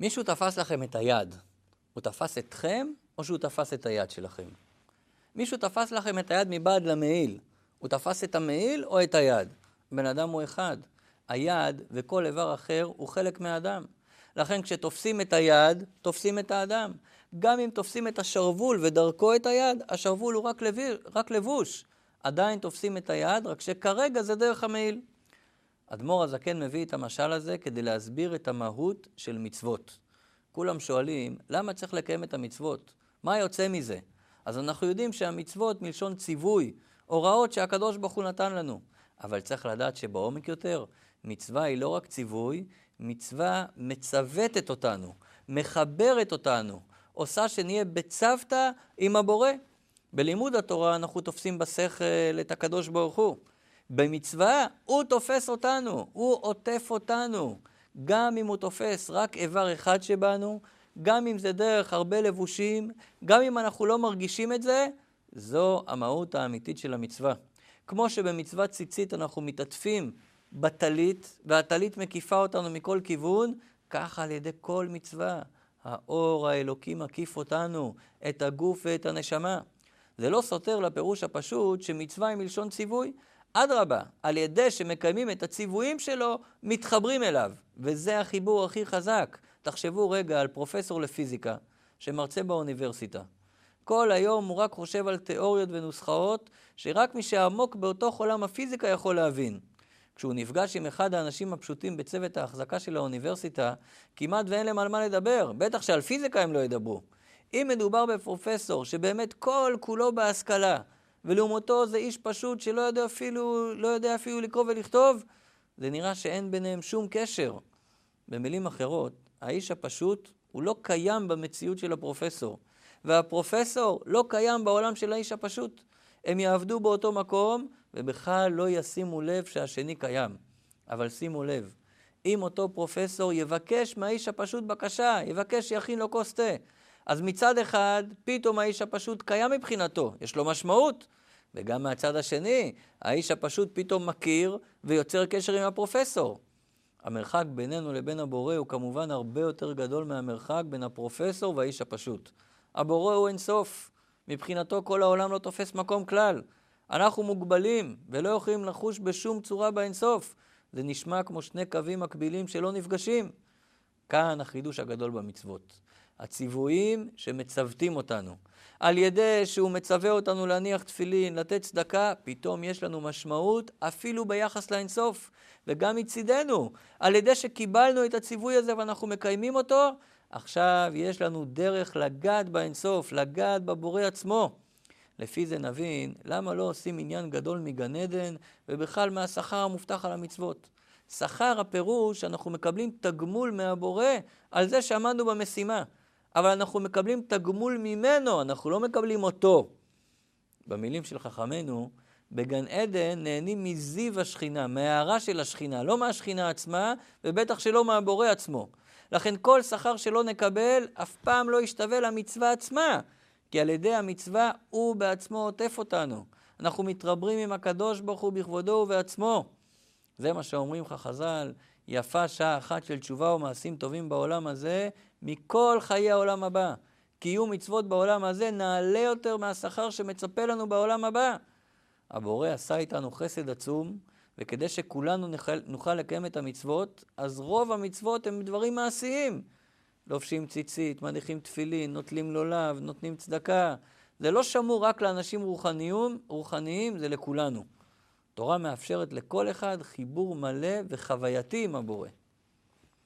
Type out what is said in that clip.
מישהו תפס לכם את היד. הוא תפס אתכם, או שהוא תפס את היד שלכם? מישהו תפס לכם את היד מבעד למעיל. הוא תפס את המעיל או את היד? בן אדם הוא אחד. היד וכל איבר אחר הוא חלק מהאדם. לכן כשתופסים את היד, תופסים את האדם. גם אם תופסים את השרוול ודרכו את היד, השרוול הוא רק, לביר, רק לבוש. עדיין תופסים את היד, רק שכרגע זה דרך המעיל. אדמו"ר הזקן מביא את המשל הזה כדי להסביר את המהות של מצוות. כולם שואלים, למה צריך לקיים את המצוות? מה יוצא מזה? אז אנחנו יודעים שהמצוות מלשון ציווי, הוראות שהקדוש ברוך הוא נתן לנו. אבל צריך לדעת שבעומק יותר, מצווה היא לא רק ציווי, מצווה מצוותת אותנו, מחברת אותנו, עושה שנהיה בצוותא עם הבורא. בלימוד התורה אנחנו תופסים בשכל את הקדוש ברוך הוא. במצווה הוא תופס אותנו, הוא עוטף אותנו. גם אם הוא תופס רק איבר אחד שבנו, גם אם זה דרך הרבה לבושים, גם אם אנחנו לא מרגישים את זה, זו המהות האמיתית של המצווה. כמו שבמצוות ציצית אנחנו מתעטפים בטלית, והטלית מקיפה אותנו מכל כיוון, ככה על ידי כל מצווה. האור האלוקי מקיף אותנו, את הגוף ואת הנשמה. זה לא סותר לפירוש הפשוט שמצווה היא מלשון ציווי. אדרבה, על ידי שמקיימים את הציוויים שלו, מתחברים אליו. וזה החיבור הכי חזק. תחשבו רגע על פרופסור לפיזיקה, שמרצה באוניברסיטה. כל היום הוא רק חושב על תיאוריות ונוסחאות, שרק מי שעמוק באותו עולם הפיזיקה יכול להבין. כשהוא נפגש עם אחד האנשים הפשוטים בצוות ההחזקה של האוניברסיטה, כמעט ואין להם על מה לדבר, בטח שעל פיזיקה הם לא ידברו. אם מדובר בפרופסור שבאמת כל כולו בהשכלה, ולעומתו זה איש פשוט שלא יודע אפילו, לא יודע אפילו לקרוא ולכתוב, זה נראה שאין ביניהם שום קשר. במילים אחרות, האיש הפשוט הוא לא קיים במציאות של הפרופסור, והפרופסור לא קיים בעולם של האיש הפשוט. הם יעבדו באותו מקום, ובכלל לא ישימו לב שהשני קיים. אבל שימו לב, אם אותו פרופסור יבקש מהאיש הפשוט בקשה, יבקש שיכין לו כוס תה, אז מצד אחד, פתאום האיש הפשוט קיים מבחינתו, יש לו משמעות. וגם מהצד השני, האיש הפשוט פתאום מכיר ויוצר קשר עם הפרופסור. המרחק בינינו לבין הבורא הוא כמובן הרבה יותר גדול מהמרחק בין הפרופסור והאיש הפשוט. הבורא הוא אינסוף, מבחינתו כל העולם לא תופס מקום כלל. אנחנו מוגבלים ולא יכולים לחוש בשום צורה באינסוף. זה נשמע כמו שני קווים מקבילים שלא נפגשים. כאן החידוש הגדול במצוות. הציוויים שמצוותים אותנו. על ידי שהוא מצווה אותנו להניח תפילין, לתת צדקה, פתאום יש לנו משמעות אפילו ביחס לאינסוף, וגם מצידנו. על ידי שקיבלנו את הציווי הזה ואנחנו מקיימים אותו, עכשיו יש לנו דרך לגעת באינסוף, לגעת בבורא עצמו. לפי זה נבין למה לא עושים עניין גדול מגן עדן ובכלל מהשכר המובטח על המצוות. שכר הפירוש שאנחנו מקבלים תגמול מהבורא על זה שעמדנו במשימה. אבל אנחנו מקבלים תגמול ממנו, אנחנו לא מקבלים אותו. במילים של חכמינו, בגן עדן נהנים מזיו השכינה, מההערה של השכינה, לא מהשכינה עצמה, ובטח שלא מהבורא עצמו. לכן כל שכר שלא נקבל, אף פעם לא ישתווה למצווה עצמה, כי על ידי המצווה הוא בעצמו עוטף אותנו. אנחנו מתרברים עם הקדוש ברוך הוא בכבודו ובעצמו. זה מה שאומרים לך חז"ל, יפה שעה אחת של תשובה ומעשים טובים בעולם הזה, מכל חיי העולם הבא. קיום מצוות בעולם הזה נעלה יותר מהשכר שמצפה לנו בעולם הבא. הבורא עשה איתנו חסד עצום, וכדי שכולנו נוכל, נוכל לקיים את המצוות, אז רוב המצוות הם דברים מעשיים. לובשים ציצית, מניחים תפילין, נוטלים לולב, נותנים צדקה. זה לא שמור רק לאנשים רוחניים, רוחניים, זה לכולנו. תורה מאפשרת לכל אחד חיבור מלא וחווייתי עם הבורא.